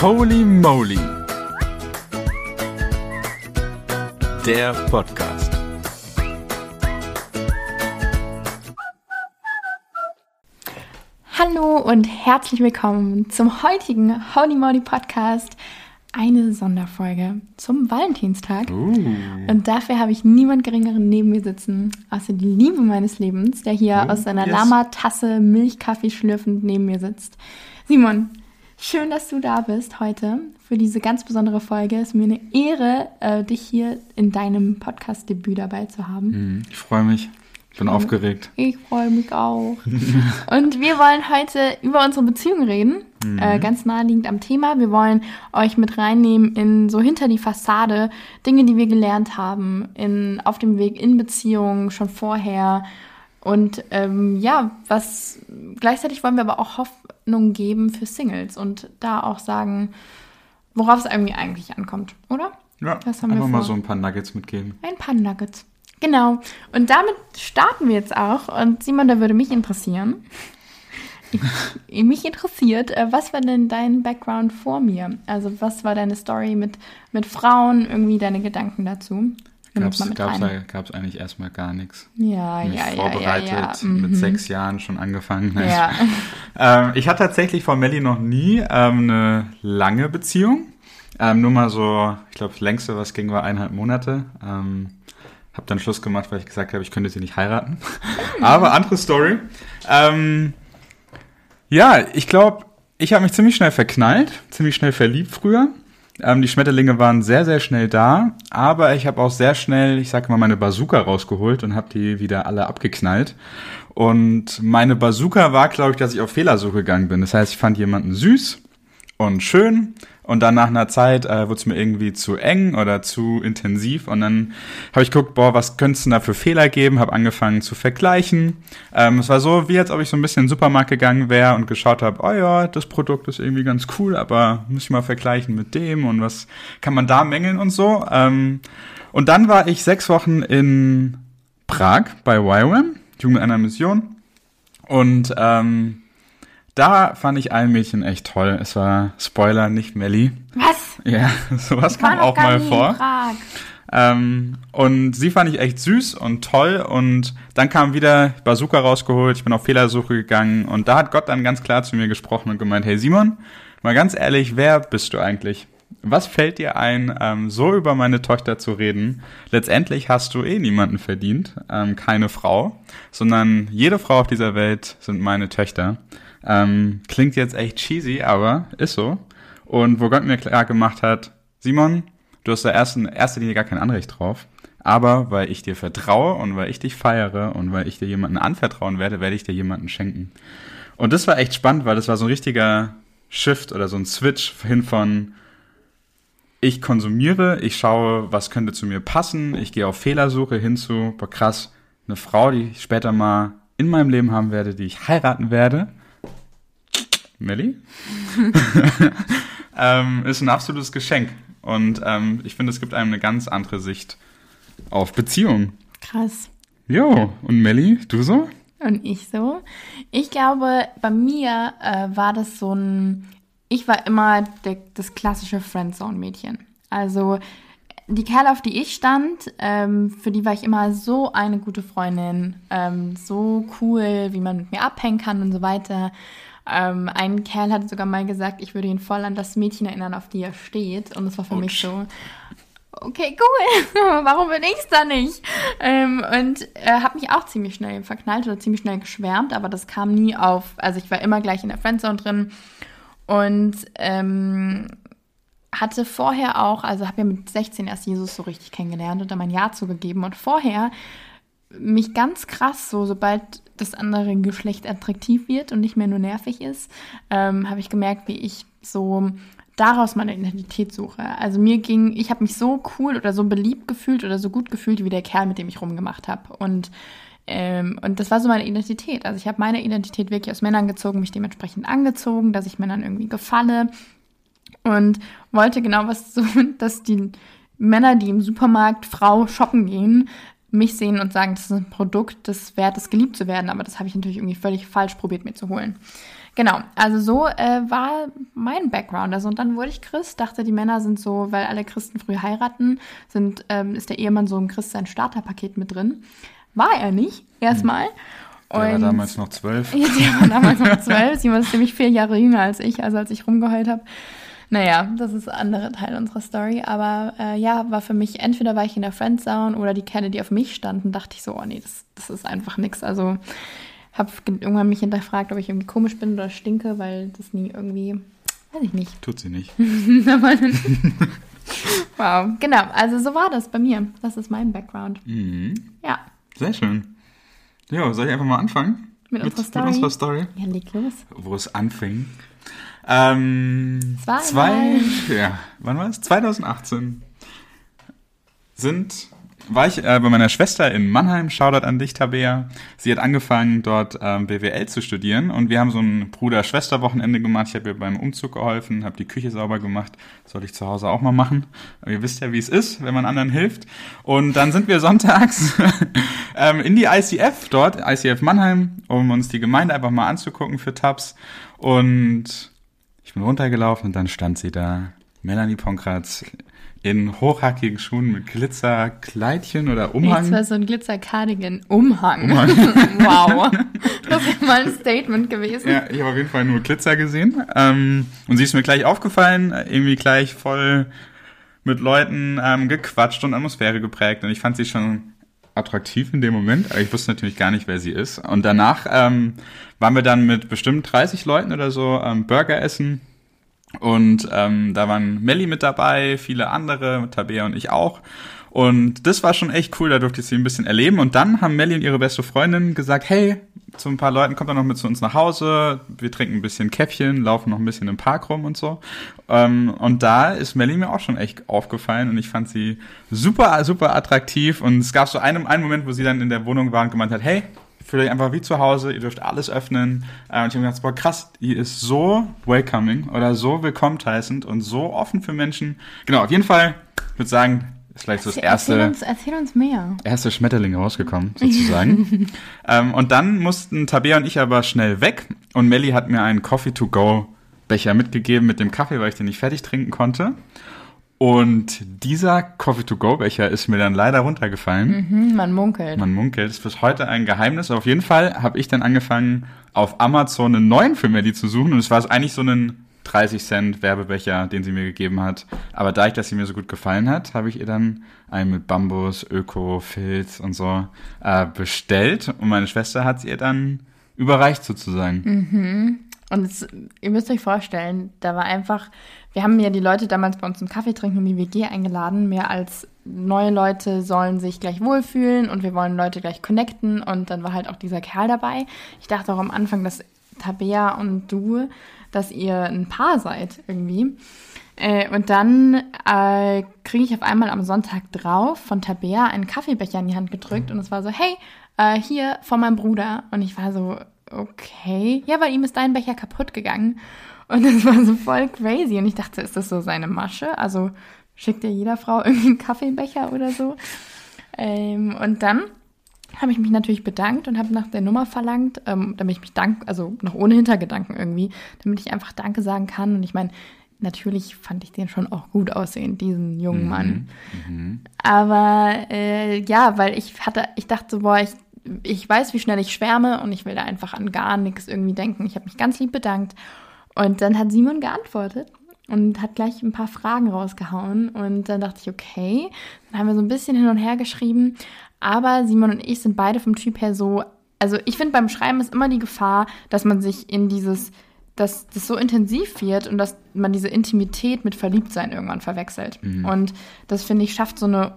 Holy Moly. Der Podcast. Hallo und herzlich willkommen zum heutigen Holy Moly Podcast. Eine Sonderfolge zum Valentinstag. Uh. Und dafür habe ich niemand Geringeren neben mir sitzen, außer die Liebe meines Lebens, der hier Oh, aus seiner yes. Lama-Tasse Milchkaffee schlürfend neben mir sitzt. Simon, schön, dass du da bist heute für diese ganz besondere Folge. Es ist mir eine Ehre, äh, dich hier in deinem Podcast-Debüt dabei zu haben. Hm, Ich freue mich. Ich bin aufgeregt. Ich freue mich auch. Und wir wollen heute über unsere Beziehung reden. Äh, ganz naheliegend am Thema. Wir wollen euch mit reinnehmen in so hinter die Fassade Dinge, die wir gelernt haben, in, auf dem Weg in Beziehungen schon vorher. Und ähm, ja, was gleichzeitig wollen wir aber auch Hoffnung geben für Singles und da auch sagen, worauf es irgendwie eigentlich ankommt, oder? Ja, Das haben wir einfach mal vor. so ein paar Nuggets mitgeben. Ein paar Nuggets. Genau. Und damit starten wir jetzt auch. Und Simon, da würde mich interessieren. Ich, mich interessiert, äh, was war denn dein Background vor mir? Also was war deine Story mit, mit Frauen, irgendwie deine Gedanken dazu? Nimm uns Gab's, mit gab's, rein. gab's eigentlich erstmal gar nichts. Ja, Mich ja, ja, ja, vorbereitet, ja. mit Mhm. sechs Jahren schon angefangen. Ja. Ähm, ich hatte tatsächlich von Melly noch nie ähm, eine lange Beziehung. Ähm, nur mal so, ich glaube, das längste, was ging, war eineinhalb Monate. Ähm, hab dann Schluss gemacht, weil ich gesagt habe, ich könnte sie nicht heiraten. Aber andere Story. Ähm, ja, ich glaube, ich habe mich ziemlich schnell verknallt, ziemlich schnell verliebt früher. Ähm, die Schmetterlinge waren sehr, sehr schnell da, aber ich habe auch sehr schnell, ich sag mal, meine Bazooka rausgeholt und habe die wieder alle abgeknallt. Und meine Bazooka war, glaube ich, dass ich auf Fehlersuche gegangen bin. Das heißt, ich fand jemanden süß und schön und dann nach einer Zeit äh, wurde es mir irgendwie zu eng oder zu intensiv und dann habe ich geguckt, boah, was könnte es denn da für Fehler geben, habe angefangen zu vergleichen. Ähm, es war so, wie als ob ich so ein bisschen in den Supermarkt gegangen wäre und geschaut habe, oh ja, das Produkt ist irgendwie ganz cool, aber muss ich mal vergleichen mit dem und was kann man da mängeln und so. Ähm, und dann war ich sechs Wochen in Prag bei YWAM, Jugend einer Mission und ähm, da fand ich ein Mädchen echt toll. Es war, Spoiler, nicht Melly. Was? Ja, sowas kam auch mal vor. Ähm, und sie fand ich echt süß und toll. Und dann kam wieder Bazooka rausgeholt. Ich bin auf Fehlersuche gegangen. Und da hat Gott dann ganz klar zu mir gesprochen und gemeint, hey Simon, mal ganz ehrlich, wer bist du eigentlich? Was fällt dir ein, ähm, so über meine Tochter zu reden? Letztendlich hast du eh niemanden verdient, ähm, keine Frau, sondern jede Frau auf dieser Welt sind meine Töchter. Ähm, klingt jetzt echt cheesy, aber ist so. Und wo Gott mir klar gemacht hat, Simon, du hast da erst in erster Linie gar kein Anrecht drauf. Aber weil ich dir vertraue und weil ich dich feiere und weil ich dir jemanden anvertrauen werde, werde ich dir jemanden schenken. Und das war echt spannend, weil das war so ein richtiger Shift oder so ein Switch hin von ich konsumiere, ich schaue, was könnte zu mir passen, ich gehe auf Fehlersuche hin zu, boah krass, eine Frau, die ich später mal in meinem Leben haben werde, die ich heiraten werde. Melly? ähm, ist ein absolutes Geschenk. Und ähm, ich finde, es gibt einem eine ganz andere Sicht auf Beziehungen. Krass. Jo, und Melly, du so? Und ich so. Ich glaube, bei mir äh, war das so ein. Ich war immer der, das klassische Friendzone-Mädchen. Also die Kerle, auf die ich stand, ähm, für die war ich immer so eine gute Freundin. Ähm, so cool, wie man mit mir abhängen kann und so weiter. Ähm, ein Kerl hat sogar mal gesagt, ich würde ihn voll an das Mädchen erinnern, auf die er steht. Und das war für mich so, okay, cool, warum bin ich's da nicht? Ähm, und äh, habe mich auch ziemlich schnell verknallt oder ziemlich schnell geschwärmt, aber das kam nie auf. Also ich war immer gleich in der Friendzone drin und ähm, hatte vorher auch, also habe ja mit 16 erst Jesus so richtig kennengelernt und da mein Ja zugegeben und vorher mich ganz krass, so sobald das andere Geschlecht attraktiv wird und nicht mehr nur nervig ist, ähm, habe ich gemerkt, wie ich so daraus meine Identität suche. Also mir ging, ich habe mich so cool oder so beliebt gefühlt oder so gut gefühlt wie der Kerl, mit dem ich rumgemacht habe. Und ähm, und das war so meine Identität. Also ich habe meine Identität wirklich aus Männern gezogen, mich dementsprechend angezogen, dass ich Männern irgendwie gefalle und wollte genau was so, dass die Männer, die im Supermarkt Frau shoppen gehen, mich sehen und sagen, das ist ein Produkt, das wert ist, geliebt zu werden. Aber das habe ich natürlich irgendwie völlig falsch probiert, mir zu holen. Genau, also so äh, war mein Background. Also und dann wurde ich Christ, dachte, die Männer sind so, weil alle Christen früh heiraten, sind, ähm, ist der Ehemann so ein Christ sein Starterpaket mit drin. War er nicht, erstmal. Der war damals noch zwölf. Ja, der war damals noch zwölf. Sie war nämlich vier Jahre jünger als ich, also als ich rumgeheult habe. Naja, das ist ein anderer Teil unserer Story. Aber äh, ja, war für mich, entweder war ich in der Friendzone oder die Kerle, die auf mich standen, dachte ich so, oh nee, das, das ist einfach nix. Also habe irgendwann mich hinterfragt, ob ich irgendwie komisch bin oder stinke, weil das nie irgendwie, weiß ich nicht. Tut sie nicht. wow, genau. Also so war das bei mir. Das ist mein Background. Mhm. Ja. Sehr schön. Ja, soll ich einfach mal anfangen? Mit, unserer Story? Mit unserer Story. Ja, leg los. Wo es anfing. Ähm, Zweimal. zwei, ja, wann war es? 2018 sind war ich äh, bei meiner Schwester in Mannheim, Shoutout an dich, Tabea. Sie hat angefangen, dort ähm, BWL zu studieren und wir haben so ein Bruder-Schwester-Wochenende gemacht. Ich habe ihr beim Umzug geholfen, habe die Küche sauber gemacht. Sollte ich zu Hause auch mal machen. Aber ihr wisst ja, wie es ist, wenn man anderen hilft. Und dann sind wir sonntags ähm, in die ICF dort, ICF Mannheim, um uns die Gemeinde einfach mal anzugucken für Tabs. Und ich bin runtergelaufen und dann stand sie da. Melanie Ponkratz in hochhackigen Schuhen mit Glitzerkleidchen oder Umhang. Das war so ein Glitzer-Cardigan. Umhang. Wow. Das ist ja mal ein Statement gewesen. Ja, ich habe auf jeden Fall nur Glitzer gesehen. Ähm, und sie ist mir gleich aufgefallen, irgendwie gleich voll mit Leuten ähm, gequatscht und Atmosphäre geprägt. Und ich fand sie schon attraktiv in dem Moment, aber ich wusste natürlich gar nicht, wer sie ist. Und danach ähm, waren wir dann mit bestimmt 30 Leuten oder so ähm, Burger essen und ähm, da waren Melli mit dabei, viele andere, Tabea und ich auch. Und das war schon echt cool, da durfte ich sie ein bisschen erleben. Und dann haben Melli und ihre beste Freundin gesagt, hey, zu ein paar Leuten kommt doch noch mit zu uns nach Hause, wir trinken ein bisschen Käffchen, laufen noch ein bisschen im Park rum und so. Ähm, und da ist Melli mir auch schon echt aufgefallen und ich fand sie super, super attraktiv. Und es gab so einen, einen Moment, wo sie dann in der Wohnung war und gemeint hat, hey, fühlt euch einfach wie zu Hause, ihr dürft alles öffnen. Äh, und ich habe gedacht, boah, krass, die ist so welcoming oder so willkommen heißend und so offen für Menschen. Genau, auf jeden Fall, ich würde sagen, ist vielleicht so das erste, erzähl uns, erzähl uns mehr. erste Schmetterling rausgekommen, sozusagen. ähm, und dann mussten Tabea und ich aber schnell weg und Melly hat mir einen Coffee-to-go-Becher mitgegeben mit dem Kaffee, weil ich den nicht fertig trinken konnte. Und dieser Coffee-to-go-Becher ist mir dann leider runtergefallen. Mhm, man munkelt. Man munkelt, ist bis heute ein Geheimnis. Auf jeden Fall habe ich dann angefangen, auf Amazon einen neuen für Melly zu suchen. Und es war eigentlich so ein 30 Cent Werbebecher, den sie mir gegeben hat. Aber da ich das sie mir so gut gefallen hat, habe ich ihr dann einen mit Bambus, Öko, Filz und so äh, bestellt. Und meine Schwester hat es ihr dann überreicht sozusagen. Mhm. Und es, ihr müsst euch vorstellen, da war einfach, wir haben ja die Leute damals bei uns zum Kaffee trinken in die WG eingeladen, mehr als neue Leute sollen sich gleich wohlfühlen und wir wollen Leute gleich connecten und dann war halt auch dieser Kerl dabei. Ich dachte auch am Anfang, dass Tabea und du, dass ihr ein Paar seid irgendwie. Äh, und dann äh, kriege ich auf einmal am Sonntag drauf von Tabea einen Kaffeebecher in die Hand gedrückt und es war so, hey, äh, hier von meinem Bruder. Und ich war so, okay. Ja, bei ihm ist dein Becher kaputt gegangen. Und das war so voll crazy. Und ich dachte, ist das so seine Masche? Also schickt ja jeder Frau irgendwie einen Kaffeebecher oder so. Ähm, und dann habe ich mich natürlich bedankt und habe nach der Nummer verlangt, ähm, damit ich mich dank, also noch ohne Hintergedanken irgendwie, damit ich einfach Danke sagen kann. Und ich meine, natürlich fand ich den schon auch gut aussehen, diesen jungen Mhm, Mann. Aber äh, ja, weil ich hatte, ich dachte so, boah, ich, ich weiß, wie schnell ich schwärme und ich will da einfach an gar nichts irgendwie denken. Ich habe mich ganz lieb bedankt. Und dann hat Simon geantwortet und hat gleich ein paar Fragen rausgehauen. Und dann dachte ich, okay. Dann haben wir so ein bisschen hin und her geschrieben. Aber Simon und ich sind beide vom Typ her so. Also ich finde, beim Schreiben ist immer die Gefahr, dass man sich in dieses, dass das so intensiv wird und dass man diese Intimität mit Verliebtsein irgendwann verwechselt. Und das finde ich schafft so eine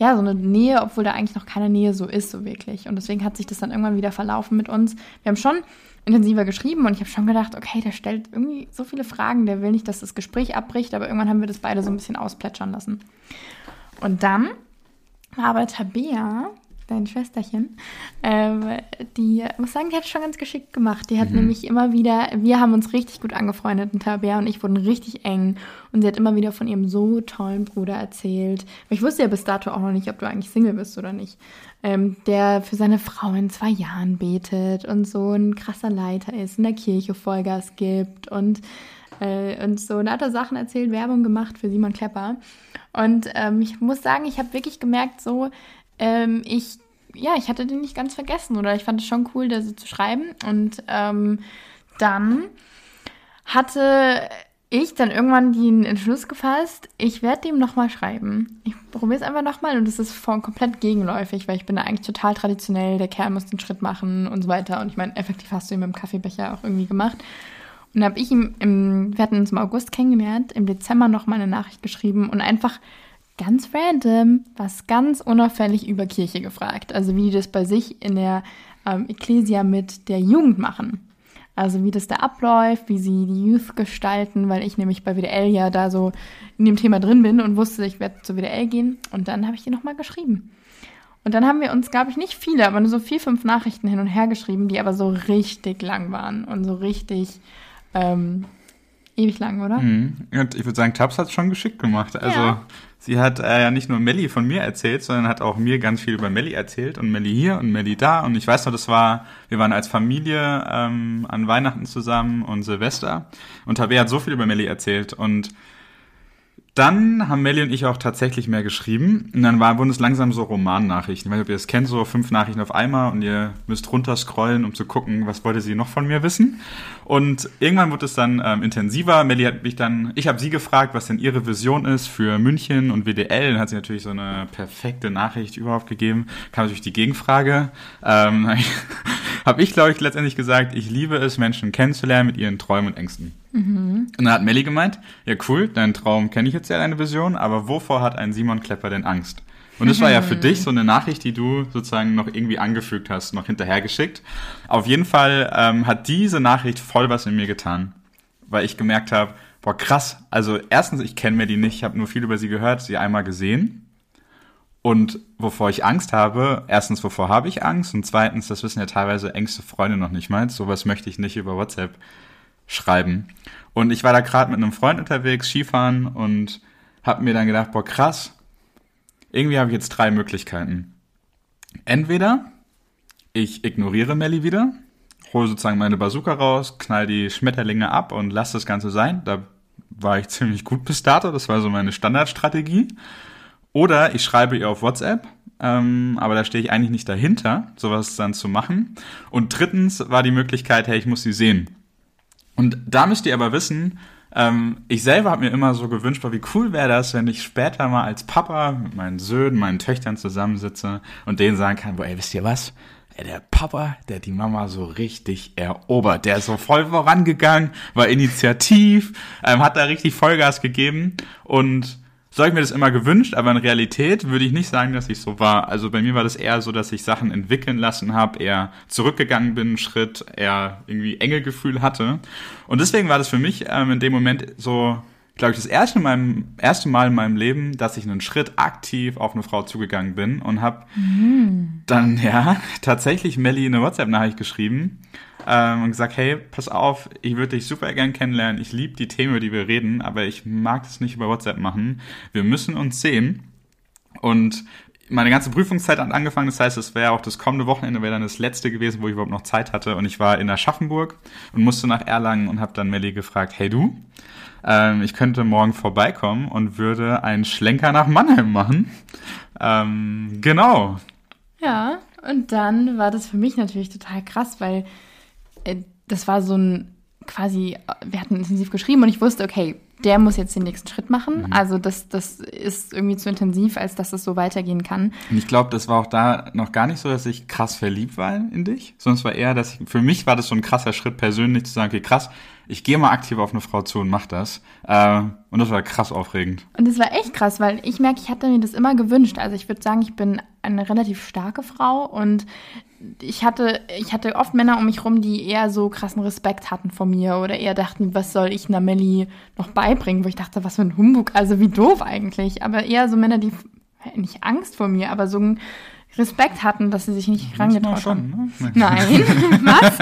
ja, so eine Nähe, obwohl da eigentlich noch keine Nähe so ist, so wirklich. Und deswegen hat sich das dann irgendwann wieder verlaufen mit uns. Wir haben schon intensiver geschrieben und ich habe schon gedacht, okay, der stellt irgendwie so viele Fragen, der will nicht, dass das Gespräch abbricht, aber irgendwann haben wir das beide so ein bisschen ausplätschern lassen. Und dann war aber Tabea dein Schwesterchen, ähm, die, muss sagen, die hat es schon ganz geschickt gemacht. Die hat Mhm. nämlich immer wieder, wir haben uns richtig gut angefreundet und Tabea und ich wurden richtig eng und sie hat immer wieder von ihrem so tollen Bruder erzählt. Aber ich wusste ja bis dato auch noch nicht, ob du eigentlich Single bist oder nicht. Ähm, der für seine Frau in zwei Jahren betet und so ein krasser Leiter ist, in der Kirche Vollgas gibt und äh, und so. Und hat er Sachen erzählt, Werbung gemacht für Simon Klepper. Und ähm, ich muss sagen, ich habe wirklich gemerkt, so, ähm, ich, ja, ich hatte den nicht ganz vergessen oder ich fand es schon cool, da so zu schreiben. Und ähm, dann hatte ich dann irgendwann den Entschluss gefasst, ich werde dem nochmal schreiben. Ich probiere es einfach nochmal und es ist voll komplett gegenläufig, weil ich bin da eigentlich total traditionell, der Kerl muss den Schritt machen und so weiter. Und ich meine, effektiv hast du ihn mit dem Kaffeebecher auch irgendwie gemacht. Und habe ich ihm, im, wir hatten uns im August kennengelernt, im Dezember nochmal eine Nachricht geschrieben und einfach ganz random, was ganz unauffällig über Kirche gefragt. Also wie die das bei sich in der ähm, Ecclesia mit der Jugend machen. Also wie das da abläuft, wie sie die Youth gestalten, weil ich nämlich bei WDL ja da so in dem Thema drin bin und wusste, ich werde zur WDL gehen. Und dann habe ich ihr nochmal geschrieben. Und dann haben wir uns, glaube ich, nicht viele, aber nur so vier, fünf Nachrichten hin und her geschrieben, die aber so richtig lang waren und so richtig ähm, ewig lang, oder? Mhm. Und ich würde sagen, Tabs hat es schon geschickt gemacht. Also Ja. Sie hat äh, ja nicht nur Melli von mir erzählt, sondern hat auch mir ganz viel über Melli erzählt und Melli hier und Melli da. Und ich weiß noch, das war, wir waren als Familie ähm, an Weihnachten zusammen und Silvester. Und Tabea hat so viel über Melli erzählt. Und dann haben Melli und ich auch tatsächlich mehr geschrieben. Und dann war, wurden es langsam so Romannachrichten. Ich weiß nicht, ob ihr das kennt, so fünf Nachrichten auf einmal und ihr müsst runterscrollen, um zu gucken, was wollte sie noch von mir wissen. Und irgendwann wurde es dann ähm, intensiver. Melli hat mich dann, ich habe sie gefragt, was denn ihre Vision ist für München und WDL. Dann hat sie natürlich so eine perfekte Nachricht überhaupt gegeben. Kam natürlich die Gegenfrage. Ähm, habe ich, glaube ich, letztendlich gesagt, ich liebe es, Menschen kennenzulernen mit ihren Träumen und Ängsten. Und dann hat Melli gemeint, ja cool, deinen Traum kenne ich jetzt ja, deine Vision, aber wovor hat ein Simon Klepper denn Angst? Und das war ja für dich so eine Nachricht, die du sozusagen noch irgendwie angefügt hast, noch hinterhergeschickt. Auf jeden Fall ähm, hat diese Nachricht voll was in mir getan, weil ich gemerkt habe, boah krass, also erstens, ich kenne Melli nicht, ich habe nur viel über sie gehört, sie einmal gesehen. Und wovor ich Angst habe, erstens, wovor habe ich Angst? Und zweitens, das wissen ja teilweise engste Freunde noch nicht mal. Sowas möchte ich nicht über WhatsApp schreiben. Und ich war da gerade mit einem Freund unterwegs, Skifahren und habe mir dann gedacht, boah krass, irgendwie habe ich jetzt drei Möglichkeiten. Entweder ich ignoriere Melli wieder, hole sozusagen meine Bazooka raus, knall die Schmetterlinge ab und lasse das Ganze sein. Da war ich ziemlich gut bis dato, das war so meine Standardstrategie. Oder ich schreibe ihr auf WhatsApp, ähm, aber da stehe ich eigentlich nicht dahinter, sowas dann zu machen. Und drittens war die Möglichkeit, hey, ich muss sie sehen. Und da müsst ihr aber wissen, ähm, ich selber habe mir immer so gewünscht, boah, wie cool wäre das, wenn ich später mal als Papa mit meinen Söhnen, meinen Töchtern zusammensitze und denen sagen kann, boah, ey, wisst ihr was? Der Papa, der die Mama so richtig erobert. Der ist so voll vorangegangen, war initiativ, ähm, hat da richtig Vollgas gegeben und so habe ich mir das immer gewünscht, aber in Realität würde ich nicht sagen, dass ich so war. Also bei mir war das eher so, dass ich Sachen entwickeln lassen habe, eher zurückgegangen bin, einen Schritt, eher irgendwie enge Gefühl hatte. Und deswegen war das für mich ähm, in dem Moment so, glaube ich, das erste, in meinem, erste Mal in meinem Leben, dass ich einen Schritt aktiv auf eine Frau zugegangen bin und habe dann ja tatsächlich Melly eine WhatsApp-Nachricht geschrieben ähm, und gesagt, hey, pass auf, ich würde dich super gern kennenlernen, ich liebe die Themen, über die wir reden, aber ich mag das nicht über WhatsApp machen. Wir müssen uns sehen. Und meine ganze Prüfungszeit hat angefangen, das heißt, es wäre auch das kommende Wochenende wäre dann das letzte gewesen, wo ich überhaupt noch Zeit hatte. Und ich war in Aschaffenburg und musste nach Erlangen und habe dann Melly gefragt, hey du, ähm, ich könnte morgen vorbeikommen und würde einen Schlenker nach Mannheim machen. Ähm, genau. Ja, und dann war das für mich natürlich total krass, weil das war so ein quasi, wir hatten intensiv geschrieben und ich wusste, okay, der muss jetzt den nächsten Schritt machen. Also das, das ist irgendwie zu intensiv, als dass es so weitergehen kann. Und ich glaube, das war auch da noch gar nicht so, dass ich krass verliebt war in dich, es war eher, dass ich, für mich war das so ein krasser Schritt persönlich zu sagen, okay, krass, ich gehe mal aktiv auf eine Frau zu und mach das. Äh, und das war krass aufregend. Und das war echt krass, weil ich merke, ich hatte mir das immer gewünscht. Also ich würde sagen, ich bin eine relativ starke Frau und ich hatte, ich hatte oft Männer um mich rum, die eher so krassen Respekt hatten vor mir oder eher dachten, was soll ich einer Melli noch beibringen, wo ich dachte, was für ein Humbug, also wie doof eigentlich. Aber eher so Männer, die nicht Angst vor mir, aber so ein Respekt hatten, dass sie sich nicht rangetraut haben. ne? Nein, was?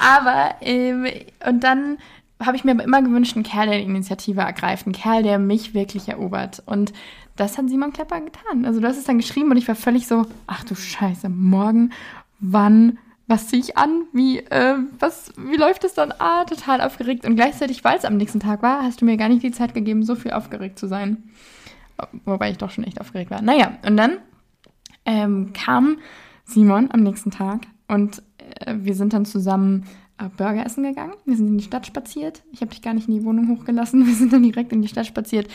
aber, ähm, und dann habe ich mir aber immer gewünscht, einen Kerl, der die Initiative ergreift, einen Kerl, der mich wirklich erobert. Und das hat Simon Klepper getan. Also du hast es dann geschrieben und ich war völlig so, ach du Scheiße, morgen, wann, was ziehe ich an? Wie, äh, was, wie läuft es dann? Ah, total aufgeregt. Und gleichzeitig, weil es am nächsten Tag war, hast du mir gar nicht die Zeit gegeben, so viel aufgeregt zu sein. Wobei ich doch schon echt aufgeregt war. Naja, und dann ähm, kam Simon am nächsten Tag und äh, wir sind dann zusammen Burger essen gegangen. Wir sind in die Stadt spaziert. Ich habe dich gar nicht in die Wohnung hochgelassen. Wir sind dann direkt in die Stadt spaziert.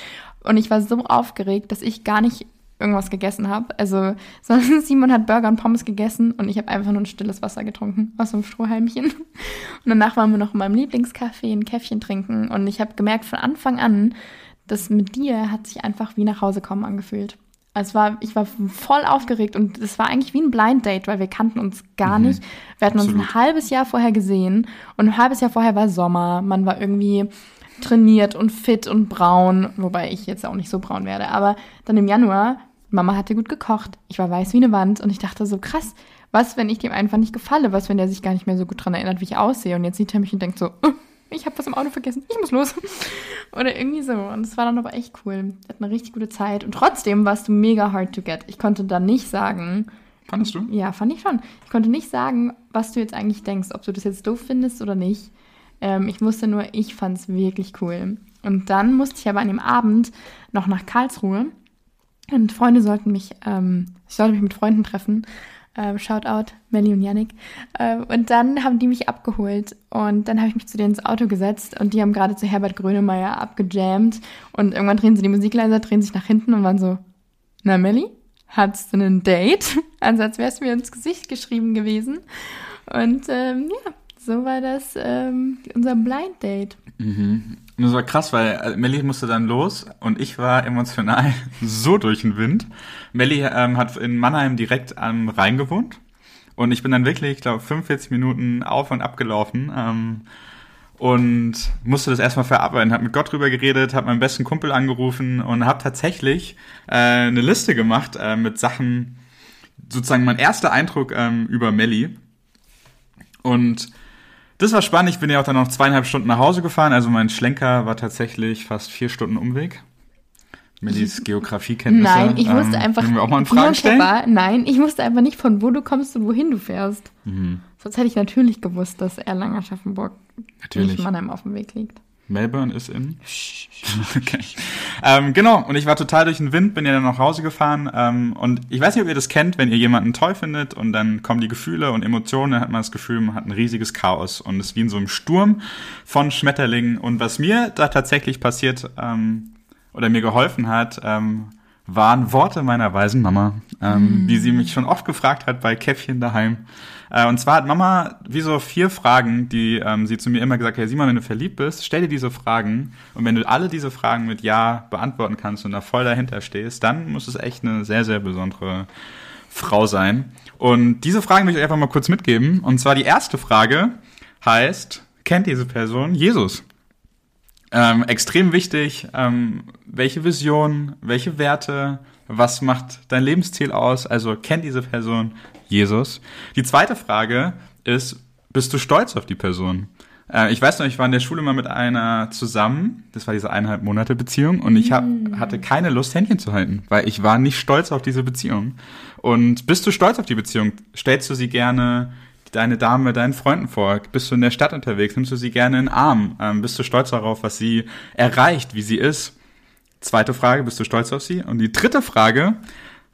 Und ich war so aufgeregt, dass ich gar nicht irgendwas gegessen habe. Also, sondern Simon hat Burger und Pommes gegessen und ich habe einfach nur ein stilles Wasser getrunken aus einem Strohhalmchen. Und danach waren wir noch in meinem Lieblingscafé ein Käffchen trinken und ich habe gemerkt von Anfang an, dass mit dir hat sich einfach wie nach Hause kommen angefühlt. Es war, ich war voll aufgeregt und es war eigentlich wie ein Blind Date, weil wir kannten uns gar Mhm. nicht. Wir hatten uns Absolut. ein halbes Jahr vorher gesehen und ein halbes Jahr vorher war Sommer. Man war irgendwie trainiert und fit und braun, wobei ich jetzt auch nicht so braun werde. Aber dann im Januar, Mama hatte gut gekocht, ich war weiß wie eine Wand und ich dachte so krass, was, wenn ich dem einfach nicht gefalle? Was, wenn der sich gar nicht mehr so gut dran erinnert, wie ich aussehe? Und jetzt sieht er mich und denkt so, "Oh, ich habe was im Auto vergessen, ich muss los. Oder irgendwie so. Und es war dann aber echt cool. Wir hatten eine richtig gute Zeit. Und trotzdem warst du mega hard to get. Ich konnte dann nicht sagen, Fandest du? ja, fand ich schon. Ich konnte nicht sagen, was du jetzt eigentlich denkst, ob du das jetzt doof findest oder nicht. Ähm, ich wusste nur, ich fand es wirklich cool. Und dann musste ich aber an dem Abend noch nach Karlsruhe. Und Freunde sollten mich, ähm, ich sollte mich mit Freunden treffen. Ähm, Shoutout, Melly und Yannick. Ähm, und dann haben die mich abgeholt. Und dann habe ich mich zu denen ins Auto gesetzt und die haben gerade zu Herbert Grönemeyer abgejammt. Und irgendwann drehen sie die Musik leiser, drehen sich nach hinten und waren so, na Melly, hattest du ein Date? Also als wärst du mir ins Gesicht geschrieben gewesen. Und ähm, ja, so war das ähm, unser Blind Date. Das war krass, weil äh, Melly musste dann los und ich war emotional so durch den Wind. Melly ähm, hat in Mannheim direkt am Rhein gewohnt und ich bin dann wirklich, ich glaube, 45 Minuten auf und ab gelaufen ähm, und musste das erstmal verarbeiten. Hab mit Gott drüber geredet, hab meinen besten Kumpel angerufen und hab tatsächlich äh, eine Liste gemacht äh, mit Sachen, sozusagen mein erster Eindruck ähm, über Melly. Und das war spannend. Ich bin ja auch dann noch zweieinhalb Stunden nach Hause gefahren. Also mein Schlenker war tatsächlich fast vier Stunden Umweg. Mellies Geografiekenntnisse. Nein, ich wusste ähm, einfach. Wir auch mal eine Simon Frage stellen? Nein, ich wusste einfach nicht, von wo du kommst und wohin du fährst. Mhm. Sonst hätte ich natürlich gewusst, dass Erlangen Aschaffenburg Natürlich. nicht Mannheim auf dem Weg liegt. Melbourne ist in. Okay. Ähm, genau, und ich war total durch den Wind, bin ja dann nach Hause gefahren. Ähm, und ich weiß nicht, ob ihr das kennt, wenn ihr jemanden toll findet und dann kommen die Gefühle und Emotionen, dann hat man das Gefühl, man hat ein riesiges Chaos und ist wie in so einem Sturm von Schmetterlingen. Und was mir da tatsächlich passiert ähm, oder mir geholfen hat, ähm, waren Worte meiner weisen Mama, ähm, die sie mich schon oft gefragt hat bei Käffchen daheim. Äh, und zwar hat Mama wie so vier Fragen, die ähm, sie zu mir immer gesagt hat, hey Simon, wenn du verliebt bist, stell dir diese Fragen und wenn du alle diese Fragen mit Ja beantworten kannst und da voll dahinter stehst, dann muss es echt eine sehr, sehr besondere Frau sein. Und diese Fragen möchte ich einfach mal kurz mitgeben. Und zwar die erste Frage heißt, kennt diese Person Jesus? Ähm, extrem wichtig, ähm, welche Vision, welche Werte, was macht dein Lebensziel aus? Also kennt diese Person Jesus? Die zweite Frage ist, bist du stolz auf die Person? Äh, ich weiß noch, ich war in der Schule mal mit einer zusammen, das war diese eineinhalb Monate Beziehung und ich hab, hatte keine Lust, Händchen zu halten, weil ich war nicht stolz auf diese Beziehung. Und bist du stolz auf die Beziehung? Stellst du sie gerne deine Dame deinen Freunden vor? Bist du in der Stadt unterwegs? Nimmst du sie gerne in den Arm? Ähm, bist du stolz darauf, was sie erreicht, wie sie ist? Zweite Frage, bist du stolz auf sie? Und die dritte Frage,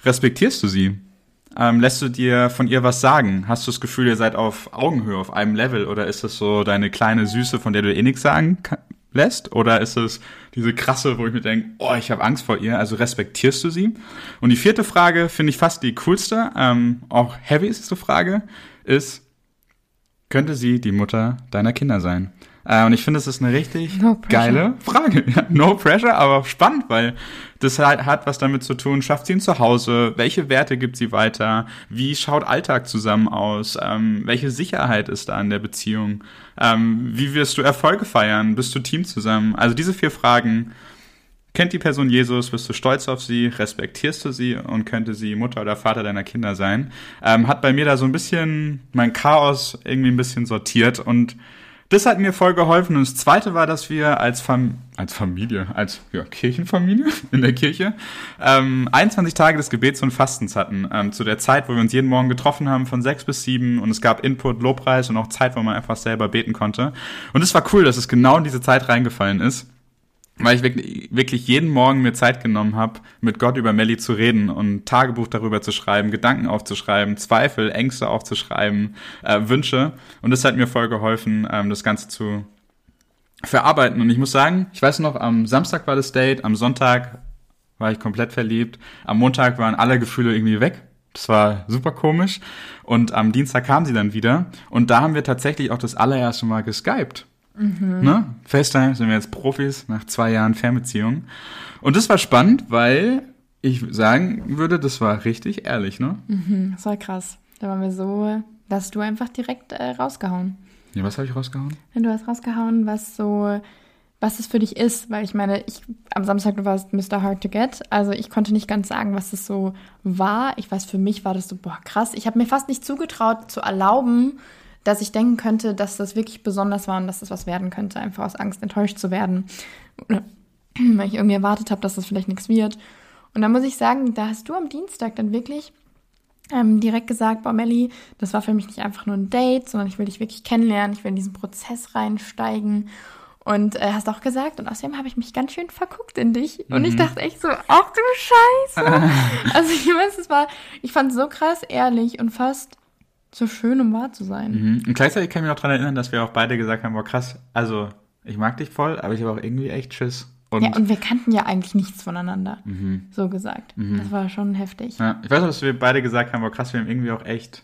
respektierst du sie? Ähm, lässt du dir von ihr was sagen? Hast du das Gefühl, ihr seid auf Augenhöhe, auf einem Level? Oder ist es so deine kleine Süße, von der du eh nichts sagen lässt? Oder ist es diese krasse, wo ich mir denke, oh, ich habe Angst vor ihr? Also respektierst du sie? Und die vierte Frage finde ich fast die coolste, ähm, auch heavyste Frage, ist, könnte sie die Mutter deiner Kinder sein? Äh, und ich finde, es ist eine richtig No geile Frage. Ja, no pressure, aber spannend, weil das hat, hat was damit zu tun, schafft sie ein Zuhause, welche Werte gibt sie weiter, wie schaut Alltag zusammen aus, ähm, welche Sicherheit ist da in der Beziehung, ähm, wie wirst du Erfolge feiern, bist du Team zusammen? Also diese vier Fragen, kennt die Person Jesus, bist du stolz auf sie, respektierst du sie und könnte sie Mutter oder Vater deiner Kinder sein. Ähm, hat bei mir da so ein bisschen mein Chaos irgendwie ein bisschen sortiert und das hat mir voll geholfen. Und das Zweite war, dass wir als, Fam als Familie, als ja, Kirchenfamilie in der Kirche, ähm, 21 Tage des Gebets und Fastens hatten. Ähm, zu der Zeit, wo wir uns jeden Morgen getroffen haben, von sechs bis sieben. Und es gab Input, Lobpreis und auch Zeit, wo man einfach selber beten konnte. Und es war cool, dass es genau in diese Zeit reingefallen ist weil ich wirklich, jeden Morgen mir Zeit genommen habe, mit Gott über Melly zu reden und Tagebuch darüber zu schreiben, Gedanken aufzuschreiben, Zweifel, Ängste aufzuschreiben, äh, Wünsche. Und das hat mir voll geholfen, ähm, das Ganze zu verarbeiten. Und ich muss sagen, ich weiß noch, am Samstag war das Date, am Sonntag war ich komplett verliebt, am Montag waren alle Gefühle irgendwie weg. Das war super komisch. Und am Dienstag kam sie dann wieder. Und da haben wir tatsächlich auch das allererste Mal geskypt. Mhm. Ne? FaceTime sind wir jetzt Profis nach zwei Jahren Fernbeziehung. Und das war spannend, weil ich sagen würde, das war richtig ehrlich, ne? Mhm, das war krass. Da waren wir so, dass du einfach direkt äh, rausgehauen. Ja, was habe ich rausgehauen? Du hast rausgehauen, was so, was es für dich ist, weil ich meine, ich am Samstag du warst Mr. Hard to Get, also ich konnte nicht ganz sagen, was es so war. Ich weiß, für mich war das so, boah, krass. Ich habe mir fast nicht zugetraut zu erlauben, dass ich denken könnte, dass das wirklich besonders war und dass das was werden könnte, einfach aus Angst enttäuscht zu werden. Weil ich irgendwie erwartet habe, dass das vielleicht nichts wird. Und dann muss ich sagen, da hast du am Dienstag dann wirklich ähm, direkt gesagt, boah, Melli, das war für mich nicht einfach nur ein Date, sondern ich will dich wirklich kennenlernen, ich will in diesen Prozess reinsteigen. Und äh, hast auch gesagt, und außerdem habe ich mich ganz schön verguckt in dich. Und mhm. ich dachte echt so, ach du Scheiße. also ich weiß, es war, ich fand es so krass ehrlich und fast so schön, um wahr zu sein. Mhm. Und gleichzeitig kann ich mich auch daran erinnern, dass wir auch beide gesagt haben, boah krass, also ich mag dich voll, aber ich habe auch irgendwie echt Schiss. Und ja, und wir kannten ja eigentlich nichts voneinander, mhm. so gesagt. Mhm. Das war schon heftig. Ja, ich weiß auch, dass wir beide gesagt haben, boah krass, wir haben irgendwie auch echt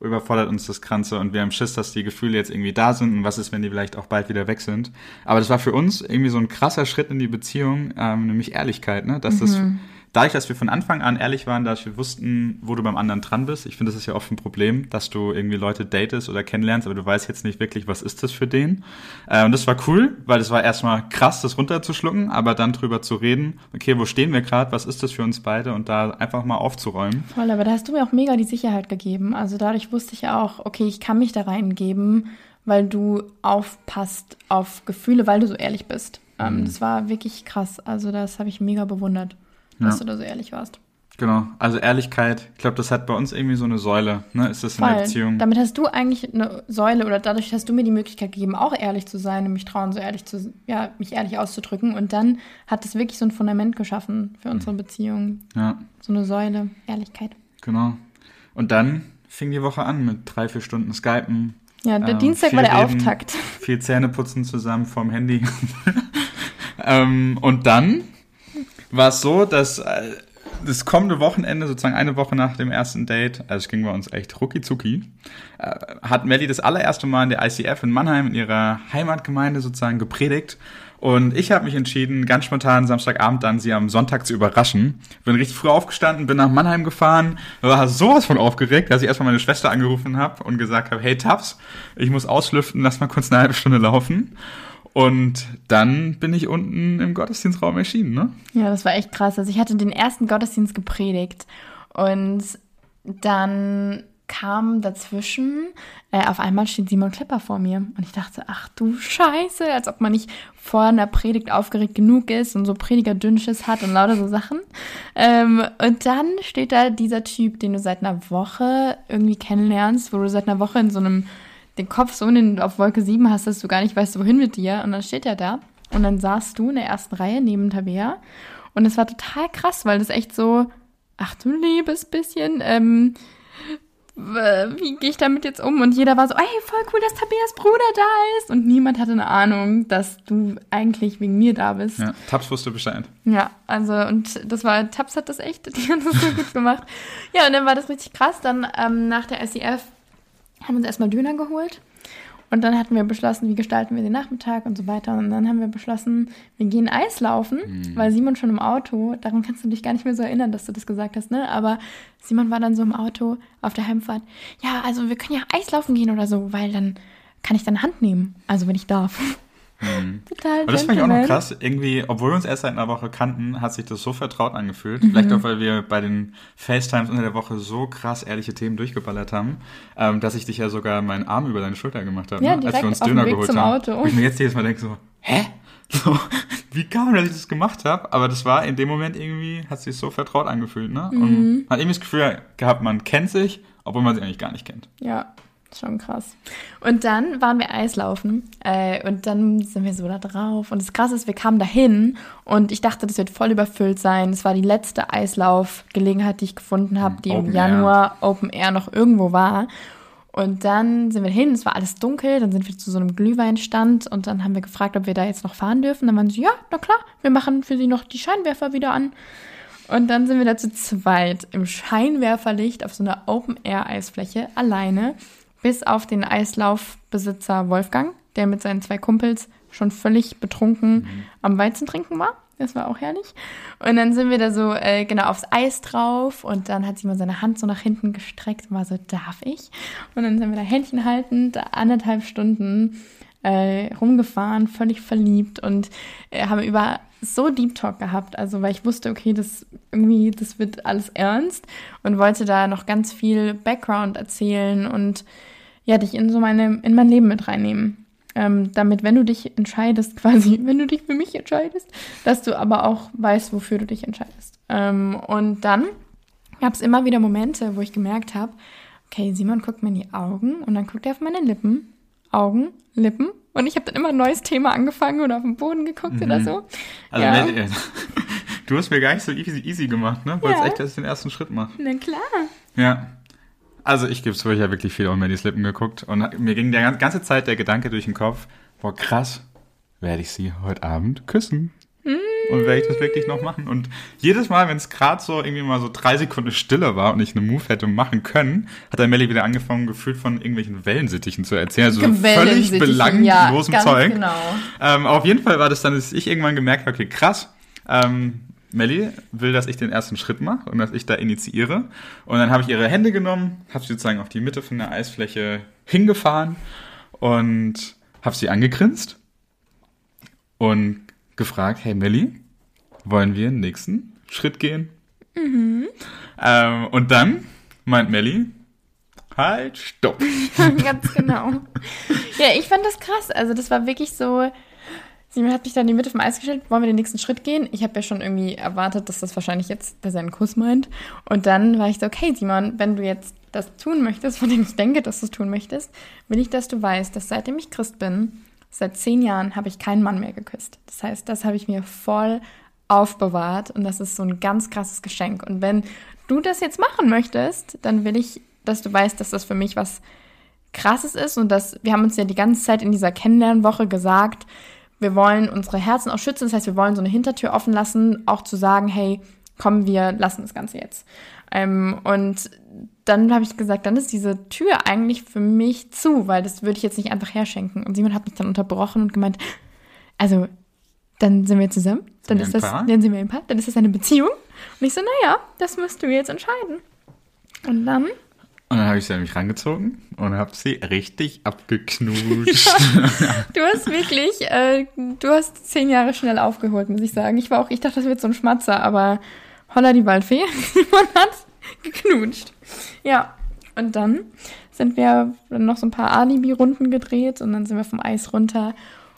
überfordert uns das Ganze und wir haben Schiss, dass die Gefühle jetzt irgendwie da sind und was ist, wenn die vielleicht auch bald wieder weg sind. Aber das war für uns irgendwie so ein krasser Schritt in die Beziehung, ähm, nämlich Ehrlichkeit, ne? Dass mhm. das dadurch, dass wir von Anfang an ehrlich waren, dass wir wussten, wo du beim anderen dran bist, ich finde, das ist ja oft ein Problem, dass du irgendwie Leute datest oder kennenlernst, aber du weißt jetzt nicht wirklich, was ist das für den. Äh, und das war cool, weil das war erstmal krass, das runterzuschlucken, aber dann drüber zu reden, okay, wo stehen wir gerade, was ist das für uns beide und da einfach mal aufzuräumen. Voll, aber da hast du mir auch mega die Sicherheit gegeben. Also dadurch wusste ich auch, okay, ich kann mich da reingeben, weil du aufpasst auf Gefühle, weil du so ehrlich bist. Ähm, mhm. Das war wirklich krass. Also das habe ich mega bewundert dass ja. du da so ehrlich warst. Genau, also Ehrlichkeit, ich glaube, das hat bei uns irgendwie so eine Säule, ne? Ist das in Voll. der Beziehung? Damit hast du eigentlich eine Säule oder dadurch hast du mir die Möglichkeit gegeben, auch ehrlich zu sein und mich trauen, so ehrlich zu, ja, mich ehrlich auszudrücken. Und dann hat es wirklich so ein Fundament geschaffen für unsere Beziehung. Ja. So eine Säule, Ehrlichkeit. Genau. Und dann fing die Woche an mit drei, vier Stunden Skypen. Ja, der ähm, Dienstag war der reden, Auftakt. Viel Zähneputzen zusammen vorm Handy. ähm, und dann war es so, dass äh, das kommende Wochenende, sozusagen eine Woche nach dem ersten Date, also es ging bei uns echt rucki zucki, äh, hat Melly das allererste Mal in der ICF in Mannheim in ihrer Heimatgemeinde sozusagen gepredigt. Und ich habe mich entschieden, ganz spontan Samstagabend dann sie am Sonntag zu überraschen. Bin richtig früh aufgestanden, bin nach Mannheim gefahren, war sowas von aufgeregt, dass ich erstmal meine Schwester angerufen habe und gesagt habe, hey Taps, ich muss auslüften, lass mal kurz eine halbe Stunde laufen. Und dann bin ich unten im Gottesdienstraum erschienen, ne? Ja, das war echt krass. Also ich hatte den ersten Gottesdienst gepredigt und dann kam dazwischen, äh, auf einmal steht Simon Klepper vor mir. Und ich dachte, ach du Scheiße, als ob man nicht vor einer Predigt aufgeregt genug ist und so Predigerdünnsches hat und lauter so Sachen. Ähm, und dann steht da dieser Typ, den du seit einer Woche irgendwie kennenlernst, wo du seit einer Woche in so einem den Kopf so in, auf Wolke 7 hast, dass du gar nicht weißt, wohin mit dir. Und dann steht er da. Und dann saßt du in der ersten Reihe neben Tabea. Und es war total krass, weil das echt so, ach du liebes bisschen, ähm, wie gehe ich damit jetzt um? Und jeder war so, ey, voll cool, dass Tabeas Bruder da ist. Und niemand hatte eine Ahnung, dass du eigentlich wegen mir da bist. Ja, Taps wusste Bescheid. Ja, also, und das war, Taps hat das echt, die hat das so gut gemacht. Ja, und dann war das richtig krass. Dann ähm, nach der SEF haben uns erstmal Döner geholt. Und dann hatten wir beschlossen, wie gestalten wir den Nachmittag und so weiter. Und dann haben wir beschlossen, wir gehen Eislaufen, mhm. weil Simon schon im Auto, daran kannst du dich gar nicht mehr so erinnern, dass du das gesagt hast, ne? Aber Simon war dann so im Auto auf der Heimfahrt. Ja, also wir können ja Eislaufen gehen oder so, weil dann kann ich deine Hand nehmen. Also wenn ich darf. Mhm. Total Aber das fand ich auch noch krass. Irgendwie, obwohl wir uns erst seit einer Woche kannten, hat sich das so vertraut angefühlt. Mhm. Vielleicht auch, weil wir bei den FaceTimes unter der Woche so krass ehrliche Themen durchgeballert haben, ähm, dass ich dich ja sogar meinen Arm über deine Schulter gemacht habe, Ja, ne? als wir uns Döner Weg geholt zum haben. Auto. Wo ich mir jetzt jedes Mal denke so, hä? So, wie kam, dass ich das gemacht habe? Aber das war in dem Moment irgendwie, hat sich so vertraut angefühlt, ne? Mhm. Und man hat irgendwie das Gefühl gehabt, man kennt sich, obwohl man sich eigentlich gar nicht kennt. Ja, schon krass. Und dann waren wir Eislaufen äh, und dann sind wir so da drauf. Und das Krasse ist, wir kamen dahin und ich dachte, das wird voll überfüllt sein. Es war die letzte Eislaufgelegenheit, die ich gefunden habe, die Open im Januar Open Air noch irgendwo war. Und dann sind wir hin, es war alles dunkel, dann sind wir zu so einem Glühweinstand und dann haben wir gefragt, ob wir da jetzt noch fahren dürfen. Dann waren sie, ja, na klar, wir machen für sie noch die Scheinwerfer wieder an. Und dann sind wir da zu zweit im Scheinwerferlicht auf so einer Open-Air-Eisfläche alleine, bis auf den Eislaufbesitzer Wolfgang, der mit seinen zwei Kumpels schon völlig betrunken am Weizen trinken war. Das war auch herrlich. Und dann sind wir da so äh, genau aufs Eis drauf und dann hat sie mal seine Hand so nach hinten gestreckt und war so, darf ich? Und dann sind wir da Händchen haltend, anderthalb Stunden äh, rumgefahren, völlig verliebt und äh, haben über so Deep Talk gehabt, also weil ich wusste, okay, das irgendwie, das wird alles ernst und wollte da noch ganz viel Background erzählen und ja, dich in so meine, in mein Leben mit reinnehmen. Ähm, damit, wenn du dich entscheidest, quasi, wenn du dich für mich entscheidest, dass du aber auch weißt, wofür du dich entscheidest. Ähm, und dann gab es immer wieder Momente, wo ich gemerkt habe, okay, Simon guckt mir in die Augen und dann guckt er auf meine Lippen, Augen, Lippen und ich habe dann immer ein neues Thema angefangen oder auf den Boden geguckt oder so. Also, ja. ne, du hast mir gar nicht so easy, easy gemacht, ne? Wolltest Ja. echt, dass ich den ersten Schritt mache. Na klar. Ja. Also ich gebe es ich habe wirklich viel auf Mellys Lippen geguckt und mir ging die ganze Zeit der Gedanke durch den Kopf, boah krass, werde ich sie heute Abend küssen? Und werde ich das wirklich noch machen? Und jedes Mal, wenn es gerade so irgendwie mal so drei Sekunden Stille war und ich eine Move hätte machen können, hat dann Melly wieder angefangen, gefühlt von irgendwelchen Wellensittichen zu erzählen. Also so völlig belanglosem ja, Zeug. Genau. Ähm, auf jeden Fall war das dann, dass ich irgendwann gemerkt habe, okay, krass, ähm, Melly will, dass ich den ersten Schritt mache und dass ich da initiiere. Und dann habe ich ihre Hände genommen, habe sie sozusagen auf die Mitte von der Eisfläche hingefahren und habe sie angegrinst und gefragt, hey Melly, wollen wir den nächsten Schritt gehen? Ähm, und dann meint Melly, halt, stopp. Ganz genau. Ja, ich fand das krass. Also das war wirklich so. Simon hat mich dann in die Mitte vom Eis gestellt, wollen wir den nächsten Schritt gehen? Ich habe ja schon irgendwie erwartet, dass das wahrscheinlich jetzt bei seinen Kuss meint. Und dann war ich so, okay, Simon, wenn du jetzt das tun möchtest, von dem ich denke, dass du es tun möchtest, will ich, dass du weißt, dass seitdem ich Christ bin, seit zehn Jahren habe ich keinen Mann mehr geküsst. Das heißt, das habe ich mir voll aufbewahrt und das ist so ein ganz krasses Geschenk. Und wenn du das jetzt machen möchtest, dann will ich, dass du weißt, dass das für mich was krasses ist und dass wir haben uns ja die ganze Zeit in dieser Kennenlernwoche gesagt, wir wollen unsere Herzen auch schützen. Das heißt, wir wollen so eine Hintertür offen lassen, auch zu sagen, hey, komm, wir lassen das Ganze jetzt. Ähm, und dann habe ich gesagt, dann ist diese Tür eigentlich für mich zu, weil das würde ich jetzt nicht einfach herschenken. Und Simon hat mich dann unterbrochen und gemeint, also, dann sind wir zusammen, dann wir ist das, Paar? dann sind wir ein Paar, dann ist das eine Beziehung. Und ich so, naja, das musst du jetzt entscheiden. Und dann Und dann habe ich sie an mich rangezogen und habe sie richtig abgeknutscht. Du hast wirklich, äh, du hast zehn Jahre schnell aufgeholt, muss ich sagen. Ich war auch, ich dachte, das wird so ein Schmatzer, aber holla die Waldfee, man hat geknutscht. Ja, und dann sind wir noch so ein paar Alibi-Runden gedreht und dann sind wir vom Eis runter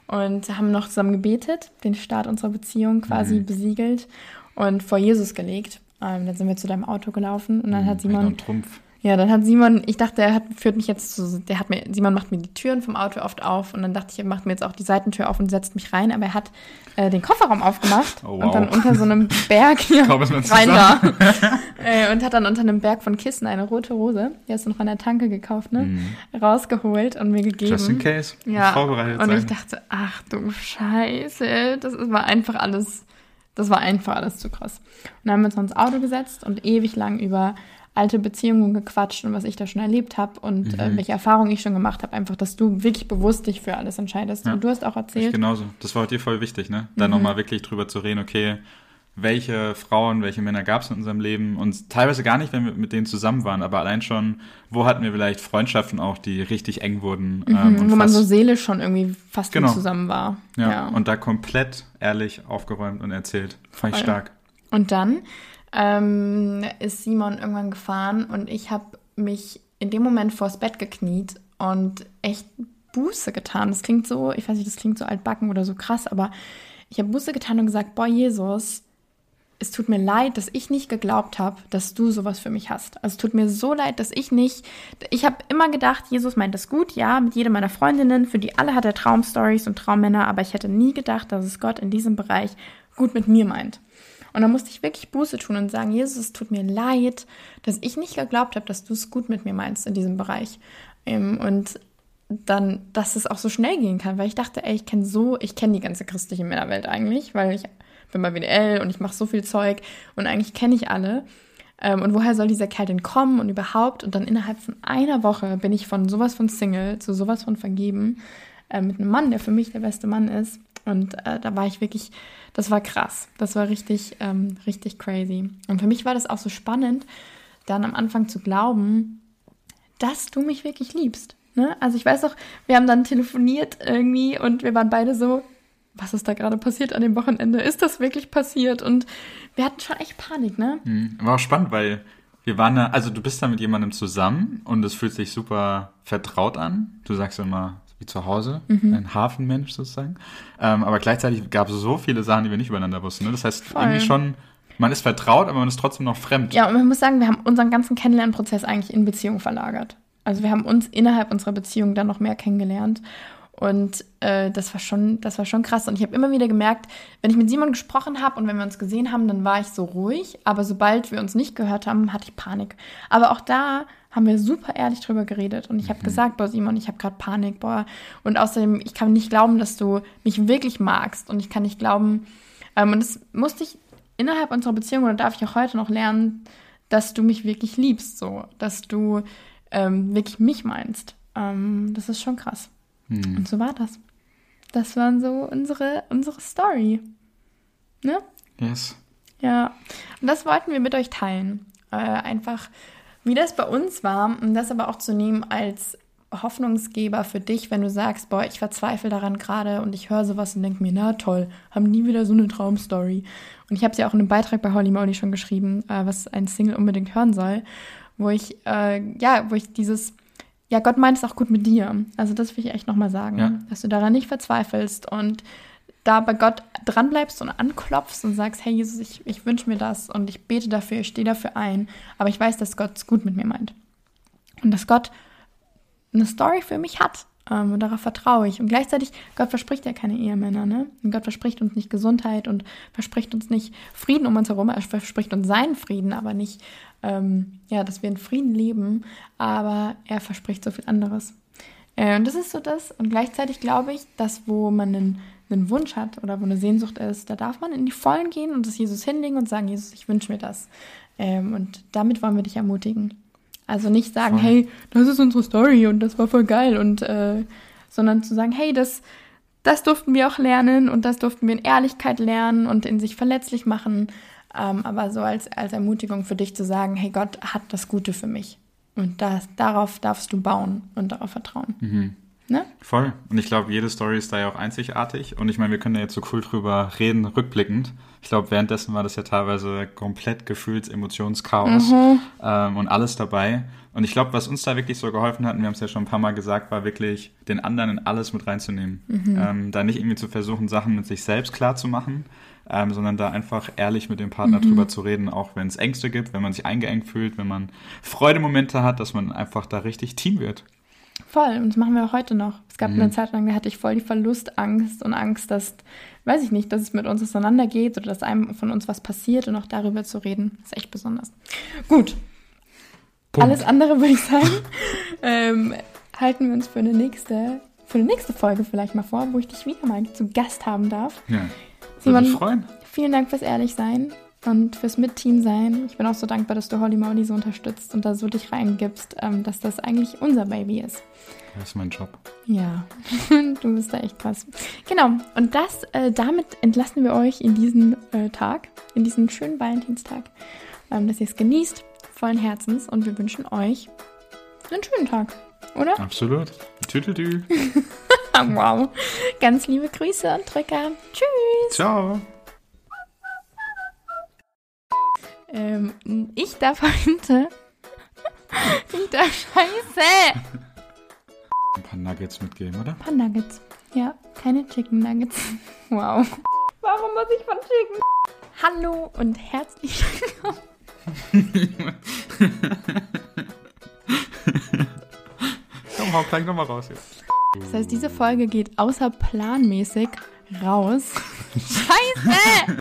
und haben noch zusammen gebetet, den Start unserer Beziehung quasi besiegelt und vor Jesus gelegt. Ähm, dann sind wir zu deinem Auto gelaufen und dann hat Simon Trumpf. Ja, dann hat Simon, ich dachte, er hat, führt mich jetzt zu, der hat mir, Simon macht mir die Türen vom Auto oft auf und dann dachte ich, er macht mir jetzt auch die Seitentür auf und setzt mich rein, aber er hat äh, den Kofferraum aufgemacht Oh, wow. und dann unter so einem Berg, man rein da, äh, und hat dann unter einem Berg von Kissen eine rote Rose, die hast du noch an der Tanke gekauft, ne, rausgeholt und mir gegeben. Just in case. Ja, Vorbereitet und sein. ich dachte, ach du Scheiße, das war einfach alles, das war einfach alles zu krass. Und dann haben wir uns ins Auto gesetzt und ewig lang über alte Beziehungen gequatscht und was ich da schon erlebt habe und Mhm. äh, welche Erfahrungen ich schon gemacht habe. Einfach, dass du wirklich bewusst dich für alles entscheidest. Ja. Und du hast auch Ich erzählt, genauso. Das war dir voll wichtig, ne? Da Mhm. nochmal wirklich drüber zu reden, okay, welche Frauen, welche Männer gab es in unserem Leben und teilweise gar nicht, wenn wir mit denen zusammen waren, aber allein schon, wo hatten wir vielleicht Freundschaften auch, die richtig eng wurden. Mhm, ähm, wo man so seelisch schon irgendwie fast genau. zusammen war. Ja, ja, und da komplett ehrlich aufgeräumt und erzählt. Fand ich stark. Und dann ähm, ist Simon irgendwann gefahren und ich habe mich in dem Moment vors Bett gekniet und echt Buße getan. Das klingt so, ich weiß nicht, das klingt so altbacken oder so krass, aber ich habe Buße getan und gesagt, boah, Jesus, es tut mir leid, dass ich nicht geglaubt habe, dass du sowas für mich hast. Also es tut mir so leid, dass ich nicht, ich habe immer gedacht, Jesus meint das gut, ja, mit jedem meiner Freundinnen, für die alle hat er Traumstories und Traummänner, aber ich hätte nie gedacht, dass es Gott in diesem Bereich gut mit mir meint. Und dann musste ich wirklich Buße tun und sagen, Jesus, es tut mir leid, dass ich nicht geglaubt habe, dass du es gut mit mir meinst in diesem Bereich. Ähm, und dann, dass es auch so schnell gehen kann, weil ich dachte, ey, ich kenne so, ich kenne die ganze christliche Männerwelt eigentlich, weil ich bin bei WDL und ich mache so viel Zeug und eigentlich kenne ich alle. Ähm, und woher soll dieser Kerl denn kommen und überhaupt? Und dann innerhalb von einer Woche bin ich von sowas von Single zu sowas von vergeben äh, mit einem Mann, der für mich der beste Mann ist. Und äh, da war ich wirklich, das war krass. Das war richtig, ähm, richtig crazy. Und für mich war das auch so spannend, dann am Anfang zu glauben, dass du mich wirklich liebst. Ne? Also ich weiß auch, wir haben dann telefoniert irgendwie und wir waren beide so, was ist da gerade passiert an dem Wochenende? Ist das wirklich passiert? Und wir hatten schon echt Panik, ne? Mhm. War auch spannend, weil wir waren da, also du bist da mit jemandem zusammen und es fühlt sich super vertraut an. Du sagst immer, wie zu Hause, mhm. ein Hafenmensch sozusagen. Ähm, aber gleichzeitig gab es so viele Sachen, die wir nicht übereinander wussten. Ne? Das heißt, Voll. irgendwie schon, man ist vertraut, aber man ist trotzdem noch fremd. Ja, und man muss sagen, wir haben unseren ganzen Kennenlernprozess eigentlich in Beziehung verlagert. Also wir haben uns innerhalb unserer Beziehung dann noch mehr kennengelernt. Und äh, das war schon, das war schon krass. Und ich habe immer wieder gemerkt, wenn ich mit Simon gesprochen habe und wenn wir uns gesehen haben, dann war ich so ruhig. Aber sobald wir uns nicht gehört haben, hatte ich Panik. Aber auch da haben wir super ehrlich drüber geredet. Und ich habe mhm. gesagt, boah, Simon, ich habe gerade Panik, boah. Und außerdem, ich kann nicht glauben, dass du mich wirklich magst. Und ich kann nicht glauben, ähm, und das musste ich innerhalb unserer Beziehung oder darf ich auch heute noch lernen, dass du mich wirklich liebst, so, dass du ähm, wirklich mich meinst. Ähm, das ist schon krass. Mhm. Und so war das. Das waren so unsere, unsere Story. Ne? Yes. Ja. Und das wollten wir mit euch teilen. Äh, einfach, wie das bei uns war, und das aber auch zu nehmen als Hoffnungsgeber für dich, wenn du sagst, boah, ich verzweifle daran gerade und ich höre sowas und denke mir, na toll, haben nie wieder so eine Traumstory. Und ich habe sie auch in einem Beitrag bei Holly Molly schon geschrieben, äh, was ein Single unbedingt hören soll, wo ich, äh, ja, wo ich dieses, ja, Gott meint es auch gut mit dir. Also das will ich echt nochmal sagen, ja. dass du daran nicht verzweifelst und da bei Gott dranbleibst und anklopfst und sagst, hey Jesus, ich, ich wünsche mir das und ich bete dafür, ich stehe dafür ein, aber ich weiß, dass Gott es gut mit mir meint. Und dass Gott eine Story für mich hat. Ähm, und darauf vertraue ich. Und gleichzeitig, Gott verspricht ja keine Ehemänner, ne? Und Gott verspricht uns nicht Gesundheit und verspricht uns nicht Frieden um uns herum. Er verspricht uns seinen Frieden, aber nicht, ähm, ja, dass wir in Frieden leben. Aber er verspricht so viel anderes. Äh, und das ist so das. Und gleichzeitig glaube ich, dass wo man einen, einen Wunsch hat oder wo eine Sehnsucht ist, da darf man in die Vollen gehen und das Jesus hinlegen und sagen, Jesus, ich wünsche mir das. Ähm, und damit wollen wir dich ermutigen. Also nicht sagen, voll. hey, das ist unsere Story und das war voll geil und äh, sondern zu sagen, hey, das, das durften wir auch lernen und das durften wir in Ehrlichkeit lernen und in sich verletzlich machen. Ähm, aber so als, als Ermutigung für dich zu sagen, hey, Gott hat das Gute für mich. Und das, darauf darfst du bauen und darauf vertrauen. Mhm. Ne? Voll. Und ich glaube, jede Story ist da ja auch einzigartig. Und ich meine, wir können ja jetzt so cool drüber reden, rückblickend. Ich glaube, währenddessen war das ja teilweise komplett Gefühls-, Emotionschaos mhm. ähm, und alles dabei. Und ich glaube, was uns da wirklich so geholfen hat, und wir haben es ja schon ein paar Mal gesagt, war wirklich, den anderen in alles mit reinzunehmen. Mhm. Ähm, da nicht irgendwie zu versuchen, Sachen mit sich selbst klar zu machen, ähm, sondern da einfach ehrlich mit dem Partner mhm. drüber zu reden, auch wenn es Ängste gibt, wenn man sich eingeengt fühlt, wenn man Freudemomente hat, dass man einfach da richtig Team wird. Voll, und das machen wir auch heute noch. Es gab mhm. eine Zeit lang, da hatte ich voll die Verlustangst und Angst, dass, weiß ich nicht, dass es mit uns auseinandergeht oder dass einem von uns was passiert und auch darüber zu reden, ist echt besonders. Gut. Punkt. Alles andere würde ich sagen, ähm, halten wir uns für eine nächste, für eine nächste Folge vielleicht mal vor, wo ich dich wieder mal zu Gast haben darf. Ja. Simon, mich freuen. vielen Dank fürs Ehrlichsein und fürs Mitteam sein. Ich bin auch so dankbar, dass du Holly Molly so unterstützt und da so dich reingibst, ähm, dass das eigentlich unser Baby ist. Das ist mein Job. Ja, du bist da echt krass. Genau, und das, äh, damit entlassen wir euch in diesen äh, Tag. in diesen schönen Valentinstag, ähm, dass ihr es genießt, vollen Herzens und wir wünschen euch einen schönen Tag, oder? Absolut. Tüdelü. wow. Ganz liebe Grüße und Drücker. Tschüss. Ciao. Ähm, ich darf heute. Ich darf Scheiße. Ein paar Nuggets mitgeben, oder? Ein paar Nuggets. Ja, keine Chicken Nuggets. Wow. Warum muss ich von Chicken? Hallo und herzlich willkommen. Komm, hau gleich nochmal raus jetzt. Das heißt, diese Folge geht außerplanmäßig raus. Scheiße!